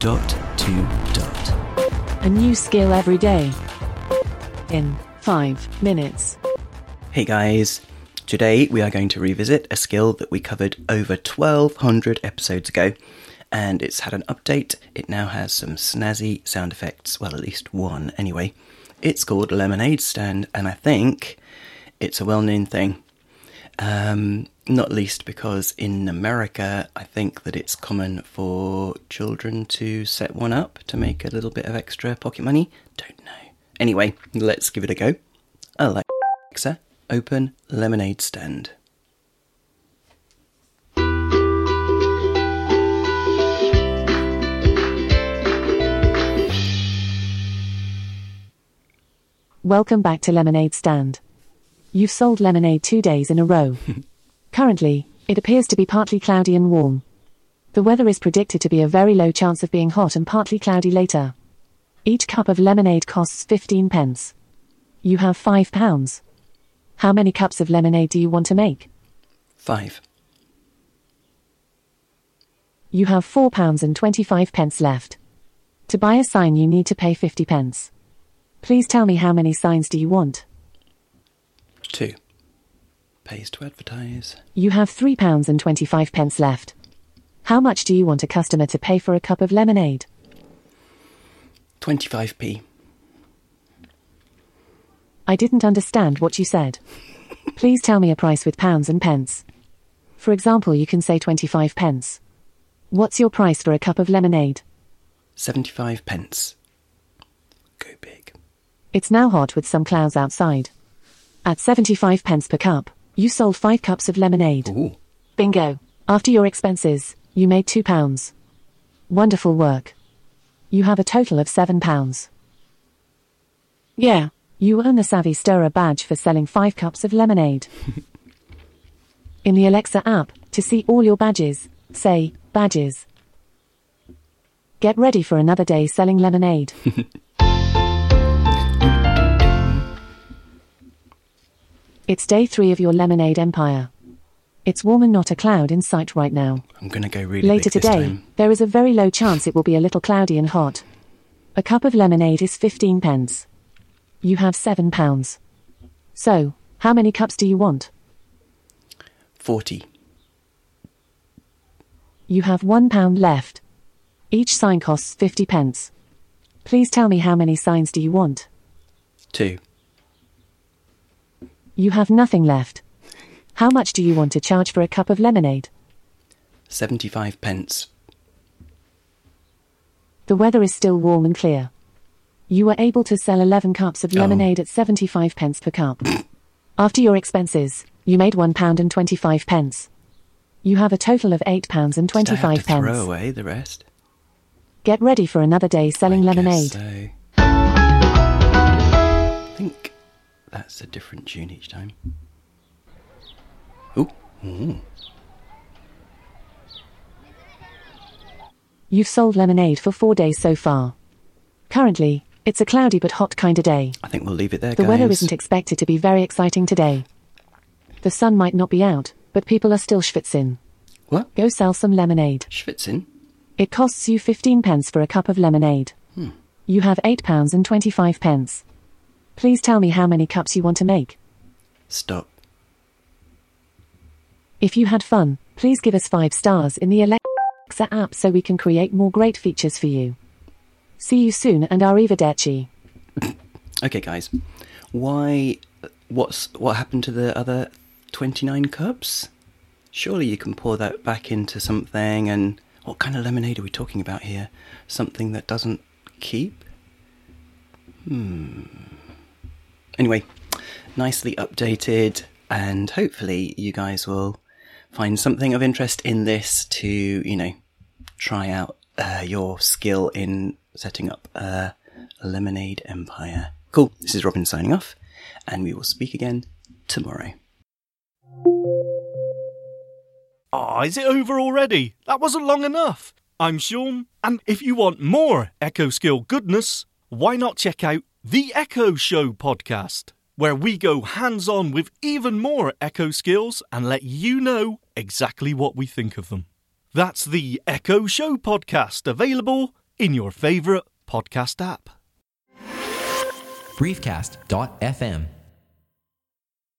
Dot to dot. A new skill every day. In 5 minutes. Hey guys, today we are going to revisit a skill that we covered over 1200 episodes ago, and it's had an update. It now has some snazzy sound effects, well, at least one anyway. It's called Lemonade Stand, and I think it's a well known thing. Um, not least because in America, I think that it's common for children to set one up to make a little bit of extra pocket money. Don't know. Anyway, let's give it a go. Alexa, open lemonade stand. Welcome back to Lemonade Stand. You've sold lemonade two days in a row. Currently, it appears to be partly cloudy and warm. The weather is predicted to be a very low chance of being hot and partly cloudy later. Each cup of lemonade costs 15 pence. You have 5 pounds. How many cups of lemonade do you want to make? Five. You have 4 pounds and 25 pence left. To buy a sign you need to pay 50 pence. Please tell me how many signs do you want? Two. Pays to advertise. You have 3 pounds and 25 pence left. How much do you want a customer to pay for a cup of lemonade? 25p. I didn't understand what you said. Please tell me a price with pounds and pence. For example, you can say 25 pence. What's your price for a cup of lemonade? 75 pence. Go big. It's now hot with some clouds outside. At 75 pence per cup, you sold 5 cups of lemonade. Ooh. Bingo. After your expenses, you made 2 pounds. Wonderful work. You have a total of 7 pounds. Yeah, you earn the Savvy Stirrer badge for selling 5 cups of lemonade. In the Alexa app, to see all your badges, say, badges. Get ready for another day selling lemonade. it's day 3 of your lemonade empire. It's warm and not a cloud in sight right now. I'm going to go really Later today, there is a very low chance it will be a little cloudy and hot. A cup of lemonade is 15 pence. You have 7 pounds. So, how many cups do you want? 40. You have 1 pound left. Each sign costs 50 pence. Please tell me how many signs do you want? Two. You have nothing left. How much do you want to charge for a cup of lemonade? 75 pence. The weather is still warm and clear. You were able to sell 11 cups of Oh. lemonade at 75 pence per cup. After your expenses, you made 1 pound and 25 pence. You have a total of 8 pounds and Did I have 25 to throw away the rest? Get ready for another day selling I lemonade. so. I think that's a different tune each time. Ooh. Ooh. You've sold lemonade for 4 days so far. Currently, it's a cloudy but hot kind of day. I think we'll leave it there, The guys. weather isn't expected to be very exciting today. The sun might not be out, but people are still schwitzing. what? Go sell some lemonade. Schwitzin? It costs you 15 pence for a cup of lemonade. Hmm. You have 8 pounds and 25 pence. Please tell me how many cups you want to make. Stop. If you had fun, please give us 5 stars in the Alexa app so we can create more great features for you. See you soon and arrivederci. Okay, guys. Why? What's what happened to the other twenty-nine cups? Surely you can pour that back into something. And what kind of lemonade are we talking about here? Something that doesn't keep. Hmm. Anyway, nicely updated, and hopefully you guys will find something of interest in this to you know try out uh, your skill in setting up a lemonade empire. Cool. This is Robin signing off, and we will speak again tomorrow. Ah, is it over already? That wasn't long enough. I'm Sean, and if you want more Echo Skill goodness, why not check out the Echo Show podcast, where we go hands on with even more Echo skills and let you know exactly what we think of them. That's the Echo Show podcast, available in your favourite podcast app. briefcast.fm